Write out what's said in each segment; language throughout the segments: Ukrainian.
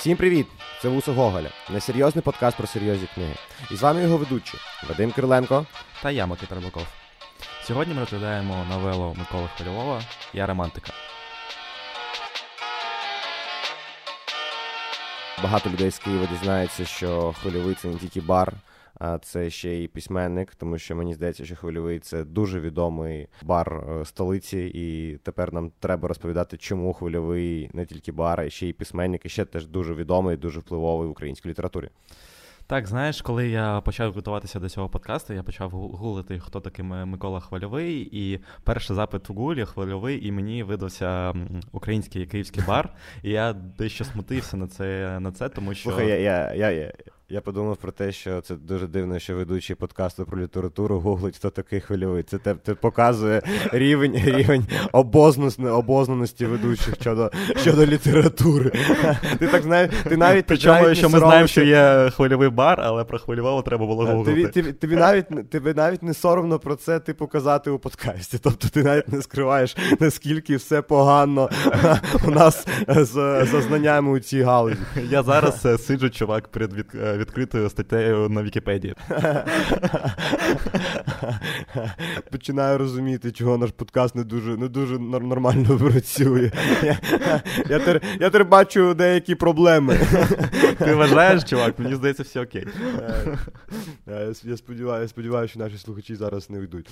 Всім привіт! Це Вусо Гоголя, несерйозний подкаст про серйозні книги. І з вами його ведучі Вадим Кириленко та я Микита Рибаков. Сьогодні ми розглядаємо новелу Миколи Хвильового Я романтика. Багато людей з Києва дізнається, що хвильовий це не тільки бар, а це ще й письменник, тому що мені здається, що хвильовий це дуже відомий бар е, столиці, і тепер нам треба розповідати, чому хвильовий не тільки бар, а ще й письменник, і ще теж дуже відомий, дуже впливовий в українській літературі. Так, знаєш, коли я почав готуватися до цього подкасту, я почав гуглити, хто такий Микола Хвильовий, і перший запит в Гуглі Хвильовий, і мені видався український київський бар. І я дещо смутився на це, на це тому що. Слухай, я, я, я, я подумав про те, що це дуже дивно, що ведучий подкасту про літературу гуглить, хто такий хвильовий. Це те, те показує рівень рівень обознаності ведучих щодо щодо літератури. Ти так знаєш, ти навіть Причому, що ми знаємо, що є хвильовий бар, але про хвильового треба було гуглити. Тобі, тобі, тобі навіть тобі навіть не соромно про це типу казати у подкасті. Тобто ти навіть не скриваєш, наскільки все погано у нас з, з знаннями у цій галузі. Я зараз е, сиджу, чувак, перед від е, відкритою статтею на Вікіпедії. Починаю розуміти, чого наш подкаст не дуже не дуже нормально працює. Я я, тепер, я бачу деякі проблеми. Ти вважаєш, чувак? Мені здається, все окей. Я, я сподіваюся, сподіваюся, що наші слухачі зараз не йдуть.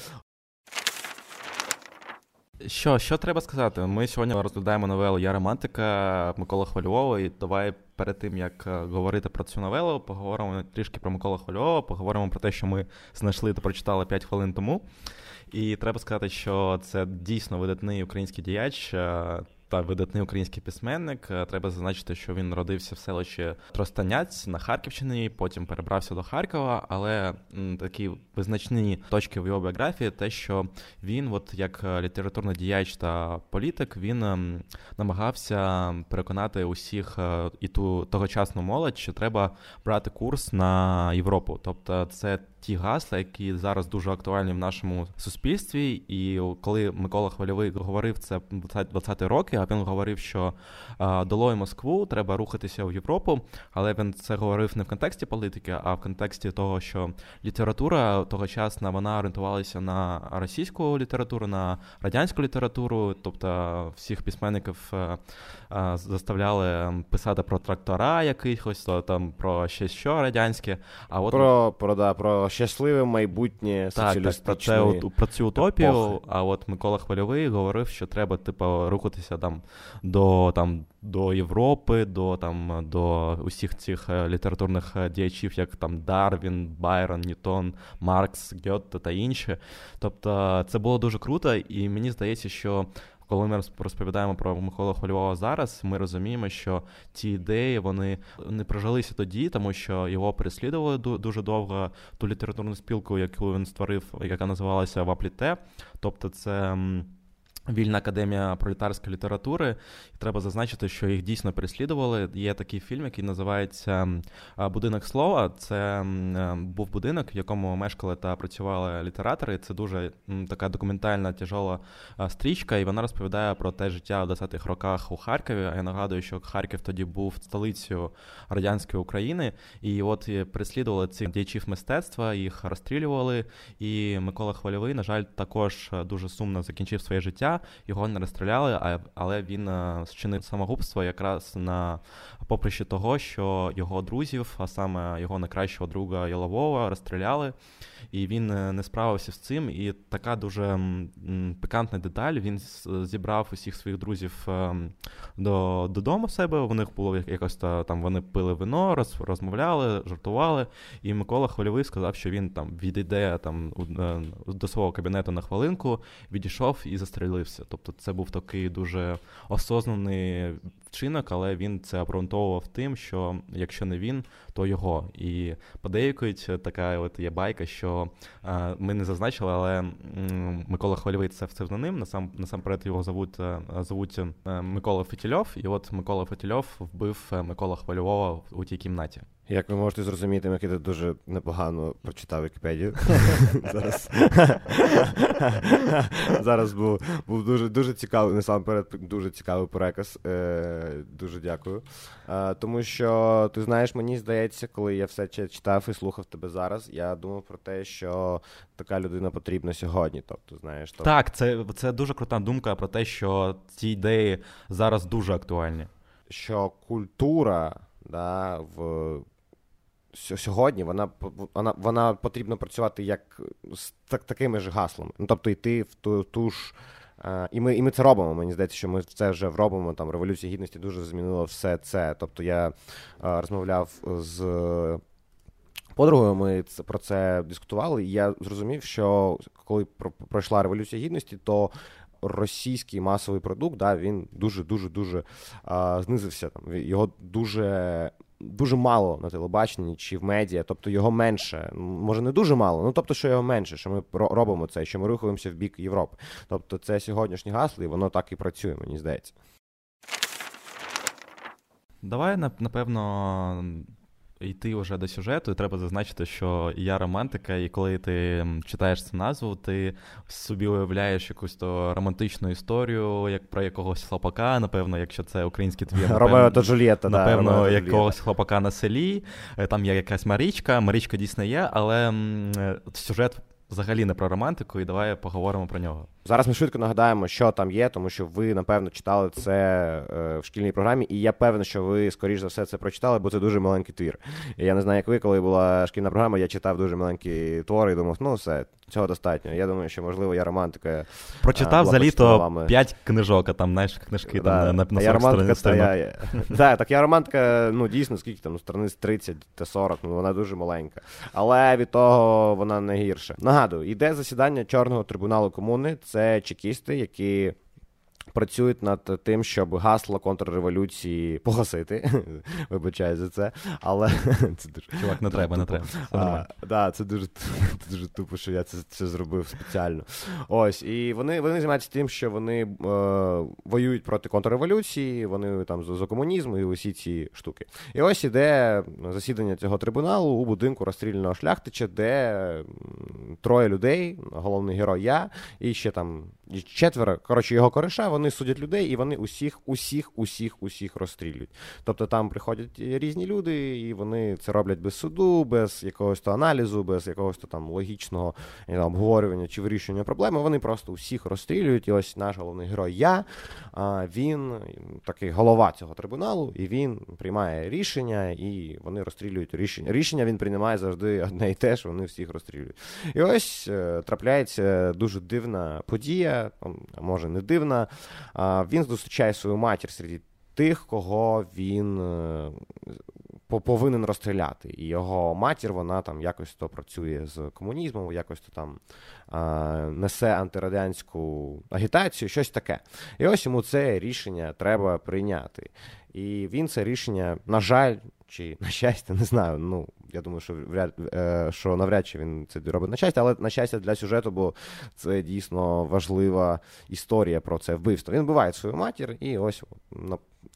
Що що треба сказати? Ми сьогодні розглядаємо новелу Я романтика Микола Хвальова. і давай перед тим як е, говорити про цю новелу, поговоримо трішки про Микола Хвильова. поговоримо про те, що ми знайшли та прочитали 5 хвилин тому. І треба сказати, що це дійсно видатний український діяч. Та видатний український письменник. Е, треба зазначити, що він народився в селищі Тростаняць на Харківщині, потім перебрався до Харкова. Але такі визначні точки в його біографії, те, що він, от як е, літературний діяч та політик, він намагався переконати усіх е, і ту тогочасну молодь, що треба брати курс на Європу. Тобто, це ті гасла, які зараз дуже актуальні в нашому суспільстві. І коли Микола Хвильовий говорив це в 20-ті роки, а він говорив, що долою Москву треба рухатися в Європу, але він це говорив не в контексті політики, а в контексті того, що література тогочасна вона орієнтувалася на російську літературу, на радянську літературу, тобто всіх письменників заставляли писати про трактора якихось, то там про ще що радянське. А от про про, да, про щасливе майбутнє соціалістичне. Так, так, про, про цю утопію. Епохи. А от Микола Хвильовий говорив, що треба типу, рухатися там до там до Європи, до там до усіх цих е, літературних е, діячів, як там Дарвін, Байрон, Ньютон, Маркс, Гьотте та інші. Тобто це було дуже круто, і мені здається, що коли ми розповідаємо про Микола Хвильового зараз, ми розуміємо, що ті ідеї вони не прожилися тоді, тому що його переслідували дуже довго ту літературну спілку, яку він створив, яка називалася Вапліте. Тобто, це. Вільна академія пролетарської літератури, і треба зазначити, що їх дійсно переслідували. Є такий фільм, який називається Будинок слова. Це е, був будинок, в якому мешкали та працювали літератори. Це дуже така документальна тяжола стрічка, і вона розповідає про те життя в 20-х роках у Харкові. Я нагадую, що Харків тоді був столицею радянської України, і от переслідували цих діячів мистецтва, їх розстрілювали. І Микола Хвильовий, на жаль, також дуже сумно закінчив своє життя його не розстріляли, але він е, зчинив самогубство якраз на поприщі того, що його друзів, а саме його найкращого друга Ялового, розстріляли, і він е, не справився з цим. І така дуже пикантна деталь. Він зібрав усіх своїх друзів е, до, додому в себе. У них було якось там вони пили вино, роз, розмовляли, жартували. І Микола Хвильовий сказав, що він там відійде там до свого кабінету на хвилинку, відійшов і застрелив помилився. Тобто, це був такий дуже осознаний вчинок, але він це обґрунтовував тим, що якщо не він, то його. І подейкують така от є байка, що е, ми не зазначили, але Микола Хвильовий це псевдоним. Насам насамперед його зовуть е, зовуть е, Микола Фетільов. І от Микола Фетільов вбив Микола Хвильового у тій кімнаті. Як ви можете зрозуміти, Микита дуже непогано прочитав Вікіпедію. Зараз Зараз був був дуже дуже цікавий, насамперед, дуже цікавий переказ. Дуже дякую. Е, Тому що, ти знаєш, мені здається, коли я все читав і слухав тебе зараз, я думав про те, що така людина потрібна сьогодні. Тобто, знаєш, тобто... Так, це, це дуже крута думка про те, що ці ідеї зараз дуже актуальні. Що культура да, в сьогодні вона вона, вона потрібно працювати як з так, такими ж гаслами. Ну, Тобто йти в ту ту ж. Uh, і ми і ми це робимо. Мені здається, що ми це вже робимо. Там Революція Гідності дуже змінила все це. Тобто я uh, розмовляв з подругою, ми про це дискутували, і я зрозумів, що коли пройшла Революція Гідності, то російський масовий продукт да, він дуже дуже дуже знизився. Там Його дуже дуже мало на телебаченні чи в медіа, тобто його менше. Може, не дуже мало, ну тобто, що його менше, що ми робимо це, що ми рухаємося в бік Європи. Тобто, це сьогоднішнє гасло, і воно так і працює, мені здається. Давай напевно йти вже до сюжету, і треба зазначити, що я романтика, і коли ти читаєш цю назву, ти собі уявляєш якусь то романтичну історію, як про якогось хлопака, напевно, якщо це український твір. Ромео та Джульєта, напевно, да, якогось хлопака на селі. Е, там є якась Марічка, Марічка дійсно є, але е, сюжет взагалі не про романтику, і давай поговоримо про нього. Зараз ми швидко нагадаємо, що там є, тому що ви, напевно, читали це е, в шкільній програмі, і я певен, що ви, скоріш за все, це прочитали, бо це дуже маленький твір. Я не знаю, як ви, коли була шкільна програма, я читав дуже маленькі твори і думав, ну все, цього достатньо. Я думаю, що, можливо, я романтика. Прочитав за літо 5 книжок, а там знаєш, книжки да. там на, на 40 сторінок. Так, так, я романтика, ну дійсно, скільки там, страниць 30 та 40, ну вона дуже маленька. Але від того вона не гірша. Нагадую, йде засідання Чорного трибуналу комуни. Це чекісти, які працюють над тим, щоб гасло контрреволюції погасити. Вибачаю за це. Але це дуже чувак, не треба, не треба. А, да, Це дуже дуже тупо, що я це це зробив спеціально. Ось, і вони вони займаються тим, що вони е, воюють проти контрреволюції, вони там за, за комунізм і усі ці штуки. І ось іде засідання цього трибуналу у будинку розстріляного шляхтича, де троє людей, головний герой я, і ще там четверо. Коротше, його кореша, вони судять людей, і вони усіх, усіх, усіх, усіх розстрілюють. Тобто там приходять різні люди, і вони це роблять без суду, без якогось то аналізу, без якогось то там логічного знаю, обговорювання чи вирішення проблеми. Вони просто усіх розстрілюють. І ось наш головний герой я. Він такий голова цього трибуналу, і він приймає рішення, і вони розстрілюють рішення. Рішення він приймає завжди одне і те, що вони всіх розстрілюють. І ось е, трапляється дуже дивна подія, може не дивна. Він зустрічає свою матір серед тих, кого він е, повинен розстріляти. І його матір, вона там якось то працює з комунізмом, якось то там несе антирадянську агітацію, щось таке. І ось йому це рішення треба прийняти. І він це рішення, на жаль, чи на щастя, не знаю. Ну я думаю, що вряд е, що навряд чи він це робить на щастя, але на щастя для сюжету, бо це дійсно важлива історія про це вбивство. Він вбиває свою матір, і ось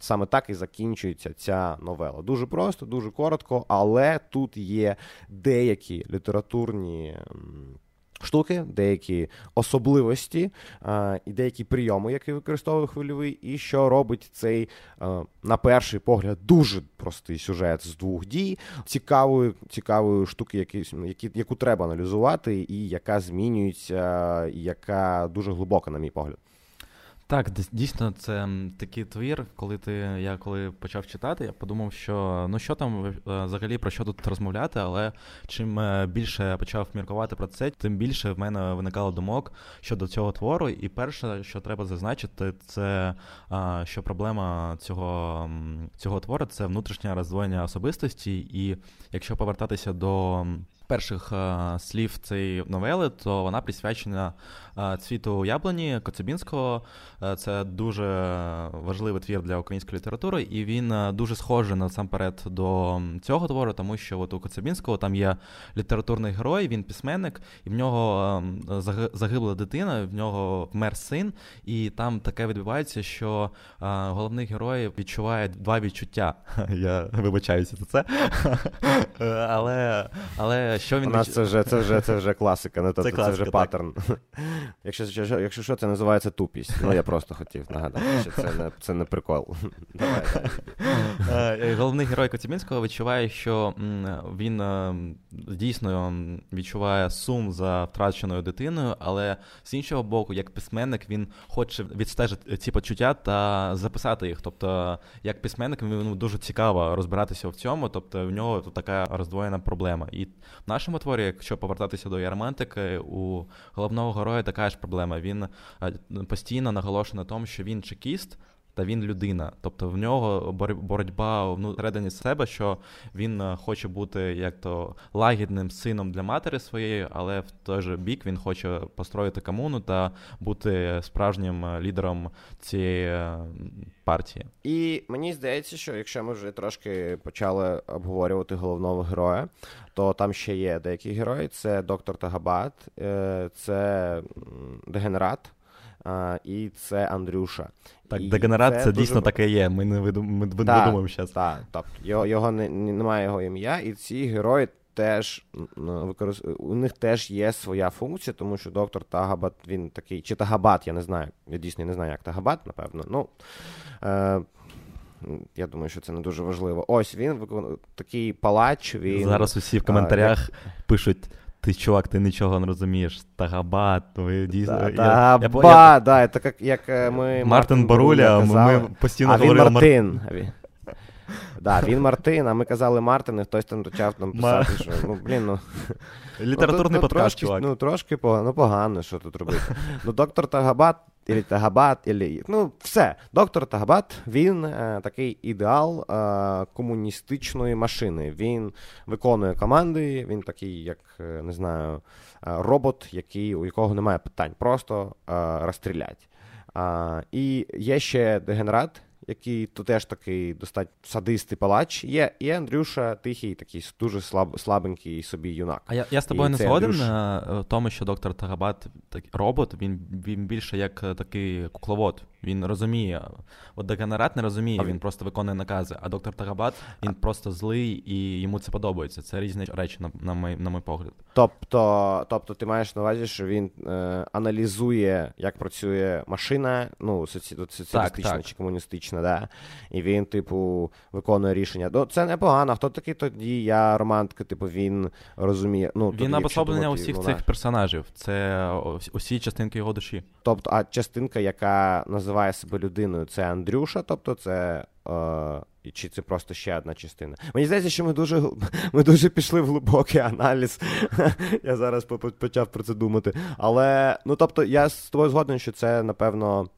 саме так і закінчується ця новела. Дуже просто, дуже коротко, але тут є деякі літературні штуки, деякі особливості а, і деякі прийоми, які використовує хвильовий, і що робить цей, а, на перший погляд, дуже простий сюжет з двох дій, цікавою цікавою штуки, які, які, яку треба аналізувати, і яка змінюється, і яка дуже глибока, на мій погляд. Так, дійсно, це такий твір, коли ти я коли почав читати, я подумав, що ну що там е, взагалі про що тут розмовляти, але чим е, більше я почав міркувати про це, тим більше в мене виникало думок щодо цього твору. І перше, що треба зазначити, це що проблема цього цього твору це внутрішнє роздвоєння особистості, і якщо повертатися до перших е, слів цієї новели, то вона присвячена е, цвіту яблуні Коцюбінського. Е, це дуже важливий твір для української літератури, і він дуже схожий насамперед до цього твору, тому що от у Коцюбінського там є літературний герой, він письменник, і в нього загибла дитина, в нього вмер син, і там таке відбувається, що головний герой відчуває два відчуття. Я вибачаюся за це. Але але що він... У нас це вже це вже, це вже класика, ну, тобто це, класика, це вже паттерн. Якщо якщо що, це називається тупість. Ну я просто хотів нагадати, що це не це не прикол. Давай, давай. Е, головний герой Коцюбинського відчуває, що він е, дійсно відчуває сум за втраченою дитиною, але з іншого боку, як письменник, він хоче відстежити ці почуття та записати їх. Тобто, як письменник, він дуже цікаво розбиратися в цьому, тобто в нього тут така роздвоєна проблема. І в нашому творі, якщо повертатися до ярмантики, у головного героя така ж проблема. Він е, постійно наголошує на тому, що він чекіст. Та він людина, тобто в нього боротьба всередині себе, що він е, хоче бути як то лагідним сином для матері своєї, але в той же бік він хоче построїти комуну та бути справжнім е, лідером цієї партії. І мені здається, що якщо ми вже трошки почали обговорювати головного героя, то там ще є деякі герої: це доктор Тагабат, е, це дегенерат. І це Андрюша. Так, дегенерат це, дійсно дуже... таке є. Ми не видумуємо зараз. Так, тобто його його не, немає його ім'я, і ці герої теж використ... у них теж є своя функція, тому що доктор Тагабат, він такий, чи Тагабат, я не знаю. Я дійсно не знаю, як Тагабат, напевно. Ну, е, я думаю, що це не дуже важливо. Ось він виконує такий палач. Він, Зараз усі в коментарях а, як... пишуть. Ти, чувак, ти нічого не розумієш. Тагабат, ви дійсно. Тагабат, я, я, да, це як, як е, ми Мартин, Мартин Баруля, ми, ми постійно а говорили він Мартин. Мар... Да, він Мартин, а ми казали Мартин, і хтось там почав нам писати, що ну, блін, ну. Літературний ну, подкаст, трошки, чувак. Ну, трошки погано, ну, погано, що тут робити. Ну, доктор Тагабат, ілі Тагабат, ілі, ну, все. Доктор Тагабат, він е, такий ідеал е, комуністичної машини. Він виконує команди, він такий, як, е, не знаю, е, робот, який, у якого немає питань, просто е, розстрілять. І є ще дегенерат який то теж такий достатньо садистий палач. Є і Андрюша тихий, такий дуже слаб, слабенький собі юнак. А я я з тобою і не згоден Андрюш... Е, в тому, що доктор Тарабат робот, він він більше як е, такий кукловод. Він розуміє. От дегенерат не розуміє, а він просто виконує накази. А доктор Тарабат він просто злий і йому це подобається. Це різні речі, на на, мій, на мій погляд. Тобто, тобто, ти маєш на увазі, що він е, аналізує, як працює машина, ну соціалістична чи комуністична, да? і він, типу, виконує рішення. Ну, Це непогано. Хто такий тоді? Я романтика, типу, він розуміє. Ну, Він обособлення усіх ну, цих персонажів. Це усі частинки його душі. Тобто, а частинка, яка називається називає себе людиною, це Андрюша, тобто це. Е, чи це просто ще одна частина? Мені здається, що ми дуже ми дуже пішли в глибокий аналіз. Я зараз почав про це думати. Але, ну тобто, я з тобою згоден, що це, напевно,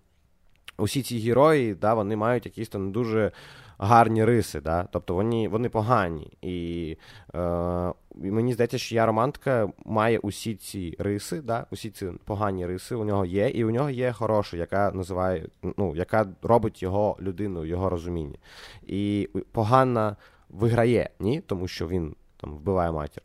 усі ці герої, да, вони мають якісь там дуже гарні риси, да? тобто вони вони погані. І е, мені здається, що я романтика має усі ці риси, да? усі ці погані риси у нього є, і у нього є хороша, яка називає, ну, яка робить його людиною, його розуміння. І погана виграє, ні, тому що він там вбиває матір.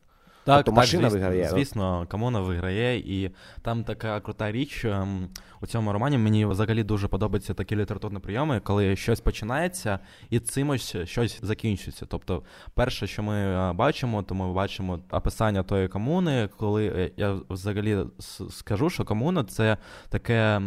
Так, тобто машина так, звісно, виграє. Звісно, Камона виграє, і там така крута річ ем, у цьому романі. Мені взагалі дуже подобаються такі літературні прийоми, коли щось починається і цимось щось закінчується. Тобто, перше, що ми е, бачимо, то ми бачимо описання тої комуни, коли е, я взагалі скажу, що комуна це таке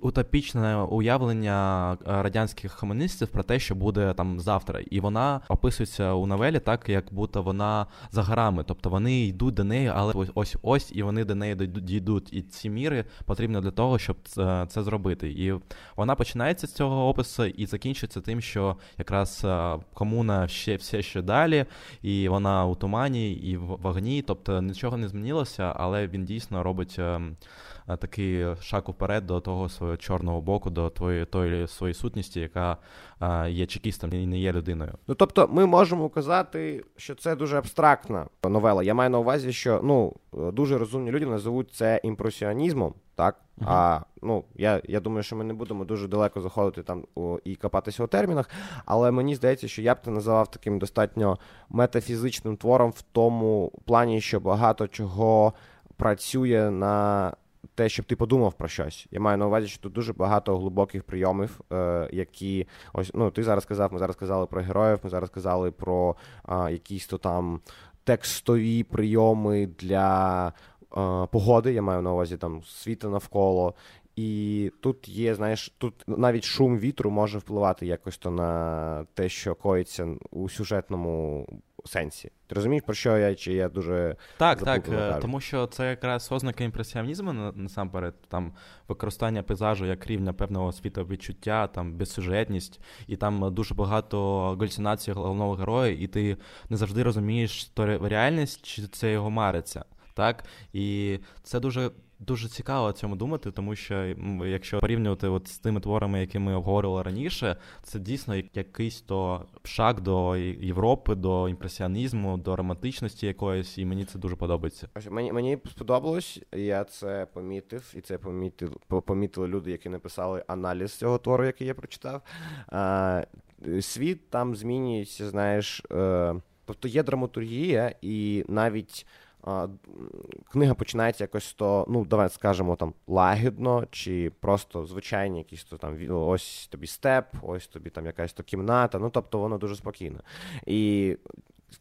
утопічне уявлення е, радянських комуністів про те, що буде там завтра, і вона описується у новелі так, як будто вона за горами, тобто вони йдуть до неї, але ось ось ось і вони до неї дійдуть. І ці міри потрібні для того, щоб це, це зробити. І вона починається з цього опису і закінчується тим, що якраз е, комуна ще все ще далі, і вона у тумані і в вогні, тобто нічого не змінилося, але він дійсно робить ем, такий шаг уперед до того свого чорного боку, до твоєї тої своєї сутності, яка а, є чекістом і не є людиною. Ну тобто, ми можемо казати, що це дуже абстрактна новела. Я маю на увазі, що ну дуже розумні люди називуть це імпресіонізмом, так uh-huh. а ну я я думаю, що ми не будемо дуже далеко заходити там о, і копатися у термінах, але мені здається, що я б це називав таким достатньо метафізичним твором в тому плані, що багато чого працює на те, щоб ти подумав про щось. Я маю на увазі, що тут дуже багато глибоких прийомів, е, які ось ну ти зараз сказав, ми зараз казали про героїв, ми зараз казали про е, якісь то там текстові прийоми для е, погоди. Я маю на увазі там світа навколо. І тут є, знаєш, тут навіть шум вітру може впливати якось то на те, що коїться у сюжетному сенсі. Ти розумієш, про що я чи я дуже так, так, кажу? тому що це якраз ознака імпресіонізму насамперед, там використання пейзажу як рівня певного світовідчуття, там безсюжетність, і там дуже багато галюцинацій головного героя, і ти не завжди розумієш, то реальність чи це його мариться. Так, і це дуже дуже цікаво цьому думати, тому що якщо порівнювати от з тими творами, які ми обговорювали раніше, це дійсно якийсь то шаг до Європи, до імпресіонізму, до романтичності якоїсь, і мені це дуже подобається. Мені мені сподобалось, я це помітив, і це помітив, помітили люди, які написали аналіз цього твору, який я прочитав. А, Світ там змінюється, знаєш, е, тобто є драматургія, і навіть книга починається якось то, ну, давай скажемо там лагідно, чи просто звичайні якісь то там ось тобі степ, ось тобі там якась то кімната. Ну, тобто воно дуже спокійно. І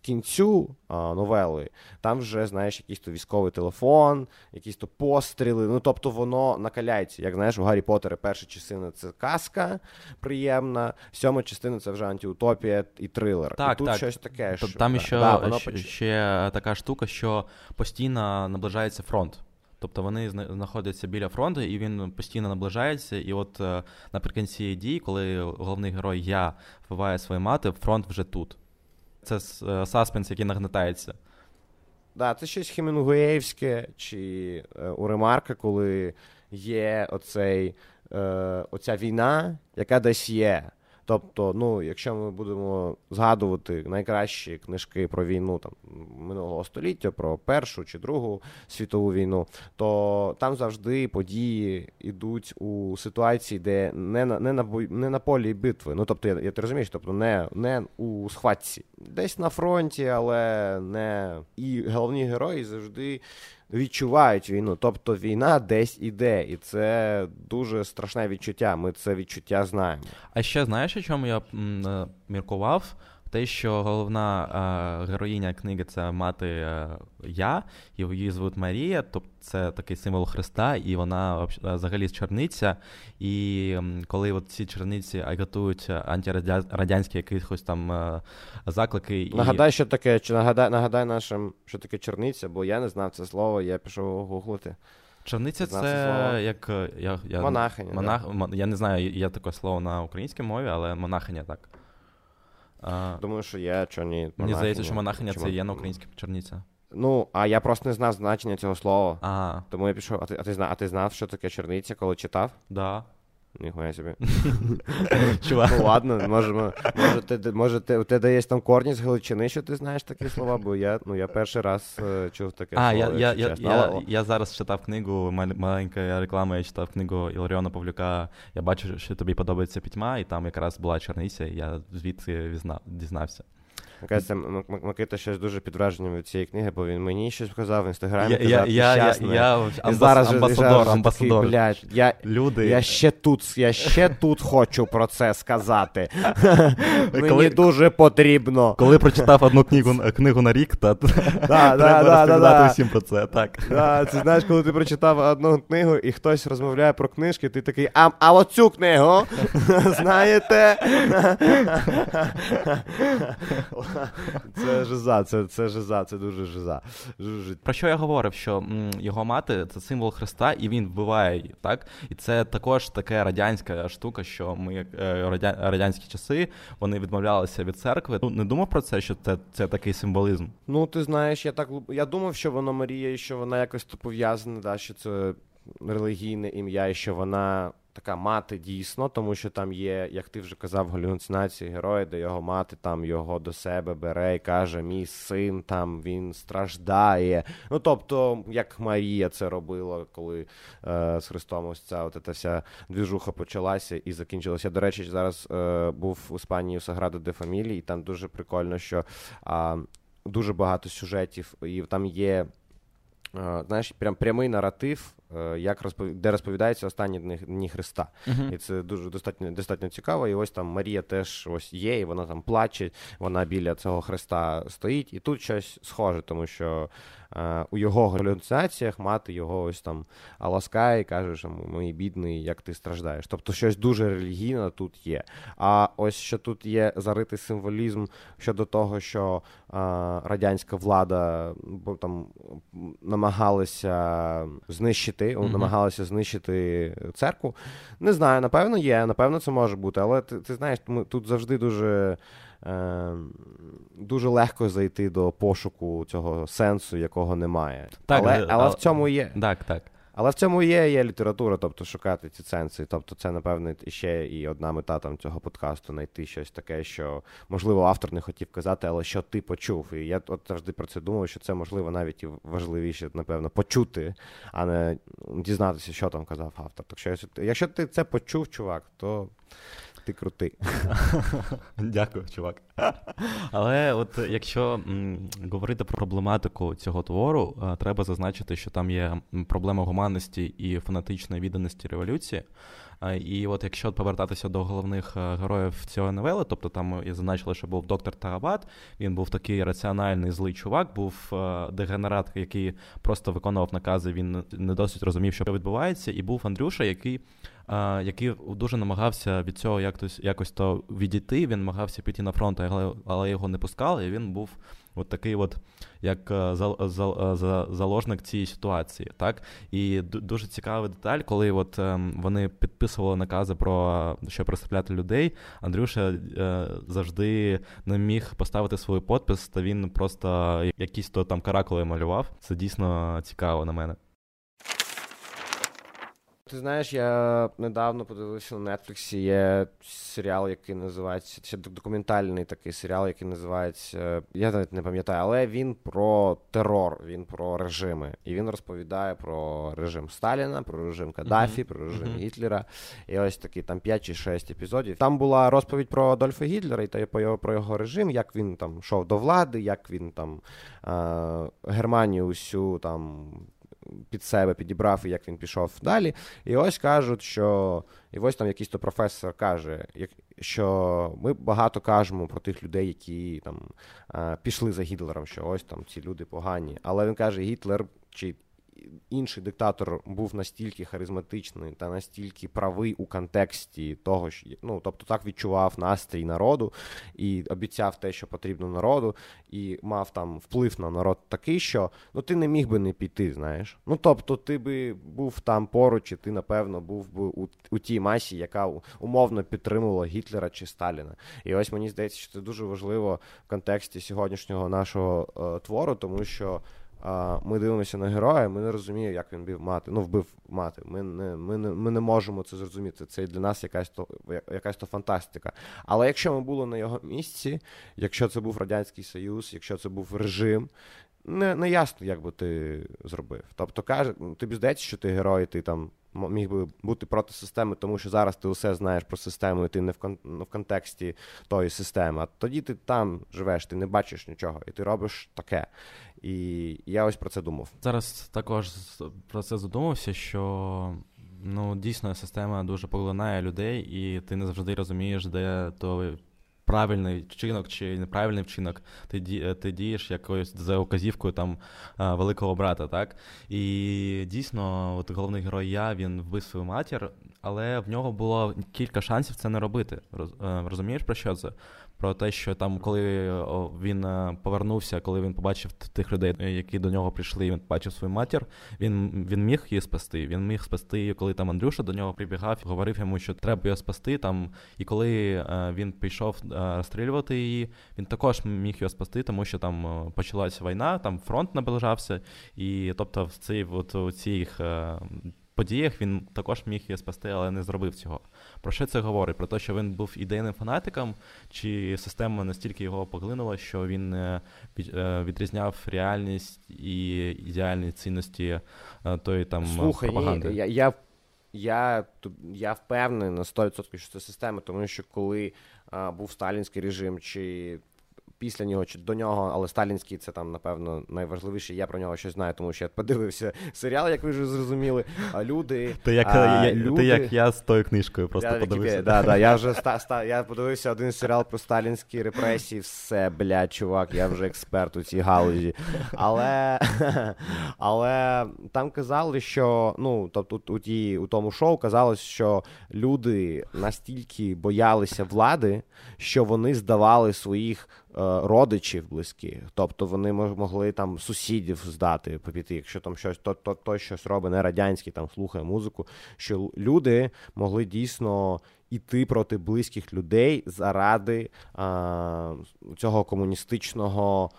кінцю а, новели там вже знаєш якийсь то військовий телефон, якісь то постріли. Ну тобто воно накаляється. Як знаєш, у Гаррі Поттері перша частина це казка приємна, сьома частина це вже антиутопія і трилер. Так, і тут так. щось таке. Що, там ще, да, воно... ще така штука, що постійно наближається фронт. Тобто вони знаходяться біля фронту, і він постійно наближається. І от е, наприкінці дій, коли головний герой я вбиває свою мати, фронт вже тут. Це е, саспенс, який нагнетається. Да, це щось хемінгуєвське чи е, у Ремарка, коли є оцей, е, оця війна, яка десь є. Тобто, ну, якщо ми будемо згадувати найкращі книжки про війну там минулого століття, про Першу чи Другу світову війну, то там завжди події йдуть у ситуації, де не на не на не на полі битви. Ну тобто, я, я ти розумієш, тобто не не у схватці, десь на фронті, але не і головні герої завжди відчувають війну. Тобто війна десь іде, і це дуже страшне відчуття. Ми це відчуття знаємо. А ще знаєш, о чому я м, е, міркував? Те, що головна а, героїня книги це мати а, е, я, і її звуть Марія, тобто це такий символ Христа, і вона взагалі черниця. І коли от ці черниці агітують антирадянські якихось там а, заклики. Нагадай, що таке, чи нагадай, нагадай нашим, що таке черниця, бо я не знав це слово, я пішов гуглити. Черниця це, це як я, я, монахиня. Монах, да. Я не знаю, є таке слово на українській мові, але монахиня так. А, Думаю, що є чорні. Мені здається, що монахиня це є на українській черниця. Ну, а я просто не знав значення цього слова. Ага. Тому я пішов. А ти а ти, а ти знав, що таке черниця, коли читав? Да. Ніхуя собі. Чувак. Ну ладно, може, може, ти, може ти, у тебе є там корні з Галичини, що ти знаєш такі слова, бо я ну, я перший раз е, чув таке а, слово. Я я, я, я, я зараз читав книгу, маленька реклама, я читав книгу Іларіона Павлюка. Я бачу, що тобі подобається пітьма, і там якраз була черниця, і я звідси дізнався. Кажеться, Микита щось дуже під враженням від цієї книги, бо він мені щось показав в інстаграмі. Я я, я, я, амбас, зараз амбасадор, амбасадор. Блядь, я, Люди. я ще тут я ще тут хочу про це сказати. Мені коли, дуже потрібно. Коли прочитав одну книгу книгу на рік, то треба да, розповідати да, усім про це. так. Да, Ти знаєш, коли ти прочитав одну книгу і хтось розмовляє про книжки, ти такий, а а оцю книгу знаєте? Це жиза, це це жиза, це дуже жиза. Про що я говорив? Що його мати це символ Христа, і він вбиває її, так? І це також така радянська штука, що ми, як е, радя... радянські часи, вони відмовлялися від церкви. Ну не думав про це, що це це такий символізм. Ну, ти знаєш, я так я думав, що воно Марія, і що вона якось то пов'язана, да, що це релігійне ім'я, і що вона така мати дійсно, тому що там є, як ти вже казав, галюцинації героя, де його мати там його до себе бере і каже: Мій син там він страждає. Ну тобто, як Марія це робила, коли е, з Христом ось ця от ця вся двіжуха почалася і закінчилася. До речі, зараз е, був в Іспанії у Саграду де Фамілії, і там дуже прикольно, що е, дуже багато сюжетів, і там є. Е, знаєш, прям прямий наратив як розпов... де розповідається останні дні, Христа. Uh-huh. І це дуже достатньо достатньо цікаво. І ось там Марія теж ось є, і вона там плаче, вона біля цього Христа стоїть. І тут щось схоже, тому що е, у його галюцинаціях мати його ось там ласкає і каже, що мій бідний, як ти страждаєш. Тобто щось дуже релігійне тут є. А ось що тут є заритий символізм щодо того, що е, радянська влада там намагалася знищити знищити, mm-hmm. намагалися знищити церкву. Не знаю, напевно, є, напевно, це може бути. Але ти ти знаєш, ми тут завжди дуже е, дуже легко зайти до пошуку цього сенсу, якого немає. Так, Але але, але в цьому є. Так, так. Але в цьому є є література, тобто шукати ці сенси. Тобто, це, напевне, ще і одна мета там цього подкасту знайти щось таке, що, можливо, автор не хотів казати, але що ти почув. І я от завжди про це думав, що це можливо навіть і важливіше, напевно, почути, а не дізнатися, що там казав автор. Так що, якщо ти це почув, чувак, то ти крутий. Дякую, чувак. Але от якщо м, говорити про проблематику цього твору, е, треба зазначити, що там є проблема гуманності і фанатичної відданості революції. А, і от якщо повертатися до головних е, героїв цього новели, тобто там я зазначили, що був доктор Тарабат, він був такий раціональний злий чувак, був е, дегенерат, який просто виконував накази, він не досить розумів, що відбувається, і був Андрюша, який який дуже намагався від цього якось якось то відійти. Він намагався піти на фронт, але але його не пускали. і Він був от такий, от як е, зал, зал, е, заложник цієї ситуації. Так і дуже цікава деталь, коли от ем, вони підписували накази про що розстріляти людей. Андрюша е, завжди не міг поставити свій подпис, та він просто якісь то там каракули малював. Це дійсно цікаво на мене. Ти знаєш, я недавно подивився на Нетфліксі. Є серіал, який називається це документальний такий серіал, який називається. Я навіть не пам'ятаю, але він про терор, він про режими. І він розповідає про режим Сталіна, про режим Каддафі, mm-hmm. про режим mm-hmm. Гітлера. І ось такі там 5 чи 6 епізодів. Там була розповідь про Адольфа Гітлера і та про його режим, як він там йшов до влади, як він там Германію усю там під себе підібрав і як він пішов далі. І ось кажуть, що і ось там якийсь то професор каже, що ми багато кажемо про тих людей, які там пішли за Гітлером, що ось там ці люди погані. Але він каже, Гітлер чи інший диктатор був настільки харизматичний та настільки правий у контексті того, що ну, тобто так відчував настрій народу і обіцяв те, що потрібно народу, і мав там вплив на народ такий, що ну ти не міг би не піти, знаєш. Ну тобто, ти би був там поруч, і ти, напевно, був би у, у тій масі, яка умовно підтримувала Гітлера чи Сталіна. І ось мені здається, що це дуже важливо в контексті сьогоднішнього нашого е, твору, тому що ми дивимося на героя, ми не розуміємо, як він бив мати. Ну, вбив мати. Ми не ми не, ми не можемо це зрозуміти. Це для нас якась то якась то фантастика. Але якщо ми були на його місці, якщо це був Радянський Союз, якщо це був режим, не не ясно, як би ти зробив. Тобто, каже, тобі здається, що ти герой, ти там міг би бути проти системи, тому що зараз ти усе знаєш про систему, і ти не в кон- в контексті тої системи. А тоді ти там живеш, ти не бачиш нічого, і ти робиш таке. І я ось про це думав. Зараз також про це задумався, що ну дійсно система дуже поглинає людей, і ти не завжди розумієш, де то правильний вчинок чи неправильний вчинок, ти ти дієш якоюсь за указівкою там великого брата, так? І дійсно, от головний герой я він вбив свою матір, але в нього було кілька шансів це не робити. Е, розумієш про що це? Про те, що там, коли він е, повернувся, коли він побачив тих людей, е, які до нього прийшли, він побачив свою матір, він він міг її спасти. Він міг спасти її, коли там Андрюша до нього прибігав, говорив йому, що треба її спасти. Там, І коли е, він прийшов розстрілювати її, він також міг її спасти, тому що там почалася війна, там фронт наближався, і тобто в цій от у цих подіях він також міг її спасти, але не зробив цього. Про що це говорить? Про те, що він був ідейним фанатиком, чи система настільки його поглинула, що він е, відрізняв реальність і ідеальні цінності тої там Слухай, пропаганди? Ні, я, я я я впевнений на 100%, що це система, тому що коли а, був сталінський режим, чи після нього чи до нього, але сталінський це там, напевно, найважливіше. Я про нього щось знаю, тому що я подивився серіал, як ви вже зрозуміли. А люди. Ти як а, я, люди... ти як я з тою книжкою просто я, подивився. Да, да, Я вже ста, ста, я подивився один серіал про сталінські репресії. Все, блядь, чувак, я вже експерт у цій галузі. Але але там казали, що ну, тобто у, ті, у тому шоу казалось, що люди настільки боялися влади, що вони здавали своїх. Е, родичів близьких, тобто вони могли там сусідів здати попіти, якщо там щось то, то, то щось робить не радянський, там слухає музику. Що люди могли дійсно іти проти близьких людей заради а, цього комуністичного.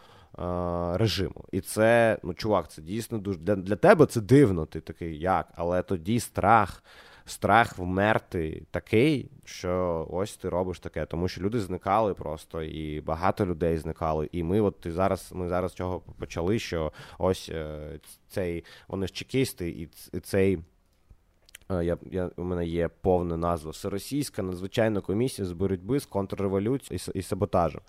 Режиму, і це ну чувак, це дійсно дуже для для тебе це дивно. Ти такий як, але тоді страх страх вмерти такий, що ось ти робиш таке, тому що люди зникали просто, і багато людей зникали. І ми, от і зараз, ми зараз цього почали, що ось е, цей вони ж чекісти, і цей. Е, я, я, У мене є повна назва Всеросійська надзвичайна комісія з боротьби з контрреволюцією і, і саботажем.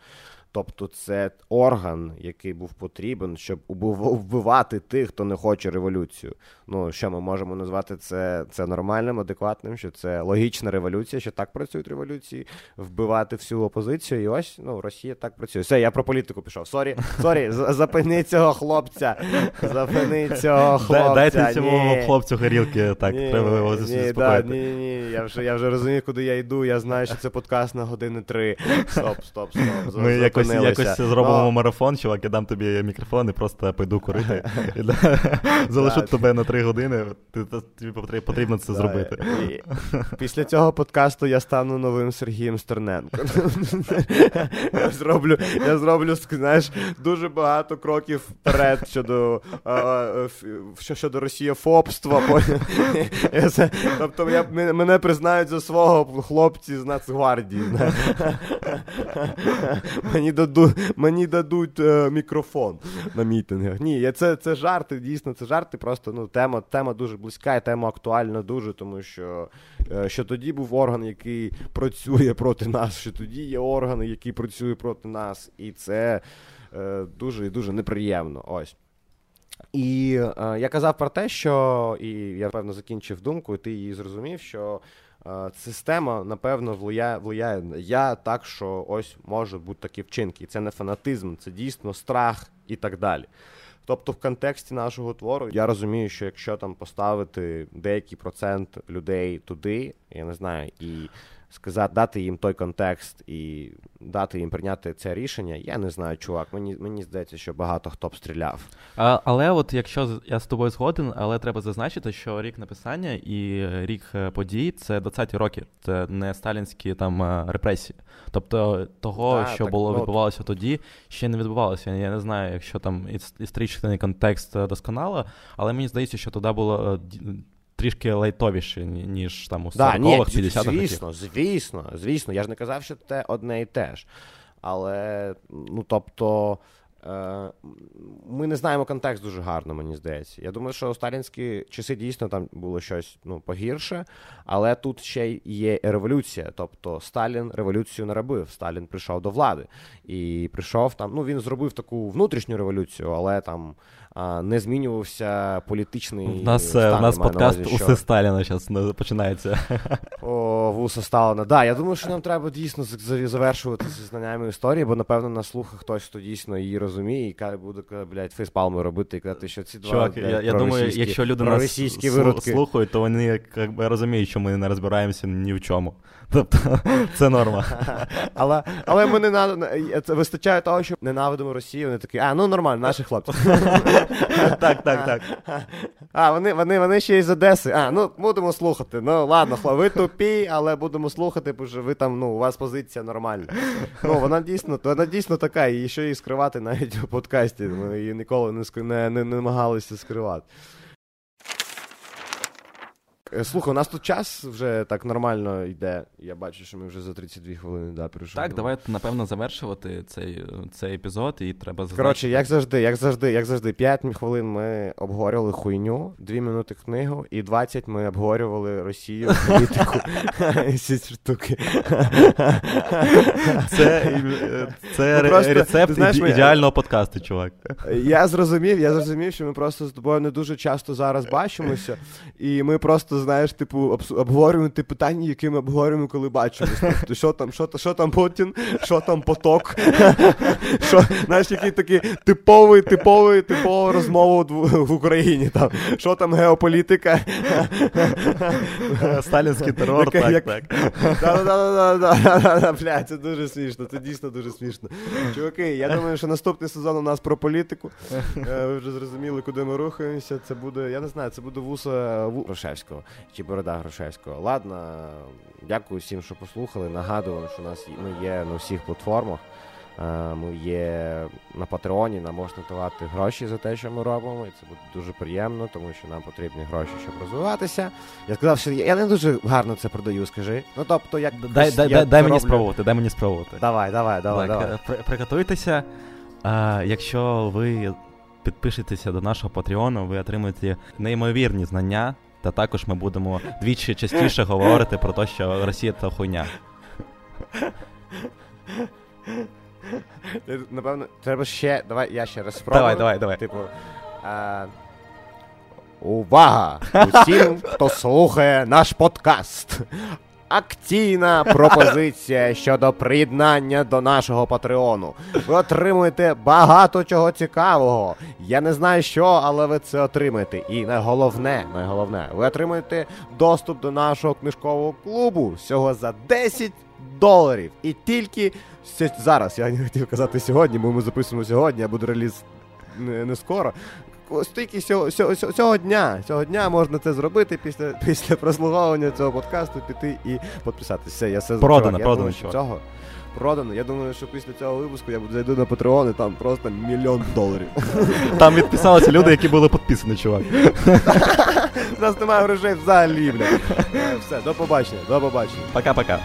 Тобто це орган, який був потрібен, щоб вбивати тих, хто не хоче революцію. Ну що ми можемо назвати це це нормальним, адекватним, що це логічна революція, що так працюють революції, вбивати всю опозицію. І ось ну Росія так працює. Все, я про політику пішов. Sorry, sorry, запини цього хлопця. Запини цього хлопця. Дайте цьому хлопцю горілки, так ні, треба його заспокоїти. Ні, ні, ні. Я вже я вже розумію, куди я йду. Я знаю, що це подкаст на години три. Стоп, стоп, стоп. Якось якось зробимо Но... марафон, чувак, я дам тобі мікрофон і просто пойду курити. Залишу тебе на три години. Тобі потрібно це зробити. Після цього подкасту я стану новим Сергієм Стерненко. Я зроблю, я зроблю, знаєш, дуже багато кроків вперед щодо щодо росієфобства. Тобто я, мене признають за свого хлопці з Нацгвардії. Мені даду, мені дадуть е, мікрофон на мітингах. Ні, це це жарти, дійсно, це жарти. Просто ну, тема тема дуже близька, і тема актуальна дуже, тому що е, що тоді був орган, який працює проти нас, що тоді є орган, який працює проти нас, і це е, дуже і дуже неприємно. Ось. І е, я казав про те, що і я певно закінчив думку, і ти її зрозумів, що Система, напевно, влияє, влияє. Я так, що ось можуть бути такі вчинки. І Це не фанатизм, це дійсно страх і так далі. Тобто, в контексті нашого твору я розумію, що якщо там поставити деякий процент людей туди, я не знаю, і сказати, дати їм той контекст і дати їм прийняти це рішення, я не знаю, чувак. Мені мені здається, що багато хто б стріляв. А, Але от якщо я з тобою згоден, але треба зазначити, що рік написання і рік е, подій це 20-ті роки, це не сталінські там е, репресії. Тобто того, да, що так, було ну, відбувалося тоді, ще не відбувалося. Я не знаю, якщо там історичний контекст е, досконало, але мені здається, що тоді було трішки лайтовіше, ніж там у 40-х, 50-х. Звісно, звісно, звісно. Я ж не казав, що це одне і те ж. Але, ну тобто. Е, ми не знаємо контекст дуже гарно, мені здається. Я думаю, що у сталінські часи дійсно там було щось ну, погірше, але тут ще й є революція. Тобто Сталін революцію не робив. Сталін прийшов до влади і прийшов там. Ну він зробив таку внутрішню революцію, але там не змінювався політичний. У нас стан, у нас подкаст увазі, що... Уси Сталіна зараз починається. О, Вуса Сталіна. Да, я думаю, що нам треба дійсно завершувати зі знаннями історії, бо напевно на слухах хтось, хто дійсно її розуміє, і буде блядь, фейспалми робити і казати, що ці два. Чувак, блядь, я, я думаю, якщо люди нас виродки... слухають, то вони якби розуміють, що ми не розбираємося ні в чому. Тобто це норма. Але але ми не це вистачає того, що ненавидимо Росію. Вони такі, а ну нормально, наші хлопці. Так, так, так. А, вони вони, вони ще із Одеси. А, ну будемо слухати. Ну ладно, ви тупі, але будемо слухати, бо ви там, ну, у вас позиція нормальна. Ну, вона дійсно вона дійсно така, і що її скривати навіть у подкасті. Ми її ніколи не не, не намагалися скривати. Е, слухай, у нас тут час вже так нормально йде. Я бачу, що ми вже за 32 хвилини да, перейшли. Так, давайте, напевно, завершувати цей цей епізод, і треба зазначити. Коротше, як завжди, як завжди, як завжди, 5 хвилин ми обговорювали хуйню, 2 минути книгу, і 20 ми обговорювали Росію, політику. Всі штуки. Це це ну, просто, рецепт знаєш, ідеального подкасту, чувак. Я зрозумів, я зрозумів, що ми просто з тобою не дуже часто зараз бачимося, і ми просто, знаєш, типу, обговорюємо ті питання, які ми обговорюємо, коли бачимося. Тобто, що там, що, що там Путін, що там поток, що, знаєш, який такий типовий, типовий, типова розмова в Україні. Там, Що там геополітика? Сталінський терор, так, так. Бля, це дуже смішно, це дійсно дуже смішно. Чуваки, я думаю, що наступний сезон у нас про політику. Е, ви вже зрозуміли, куди ми рухаємося. Це буде, я не знаю, це буде вуса Грушевського чи борода Грушевського. Ладно, дякую всім, що послухали. Нагадую, що у нас ми є на всіх платформах. Е, ми є на Патреоні, нам можна давати гроші за те, що ми робимо, і це буде дуже приємно, тому що нам потрібні гроші, щоб розвиватися. Я сказав, що я не дуже гарно це продаю, скажи. Ну тобто, як дай дай, дай, дай мені спробувати, дай мені спробувати. Давай, давай, давай. Так, давай. При, приготуйтеся. А, Якщо ви підпишетеся до нашого Патреону, ви отримаєте неймовірні знання, та також ми будемо двічі частіше говорити про те, що Росія це хуйня. Напевно, треба ще. Давай я ще раз спробую. Давай, давай, давай. Типу. А... Увага! Усім, хто слухає наш подкаст. Акційна пропозиція щодо приєднання до нашого Патреону. Ви отримуєте багато чого цікавого. Я не знаю що, але ви це отримаєте. І найголовне, найголовне, ви отримуєте доступ до нашого книжкового клубу всього за 10 доларів. І тільки зараз, я не хотів казати сьогодні, бо ми записуємо сьогодні, а буде реліз не, не скоро. Стільки цього, цього, цього дня цього дня можна це зробити після після прослуговування цього подкасту, піти і підписатися. Все, я все Продано, продано. цього продано. Я думаю, що після цього випуску я зайду на Патреон і там просто мільйон доларів. Там відписалися люди, які були підписані, чувак. У нас немає грошей взагалі, бля. Все, до побачення, до побачення. Пока-пока.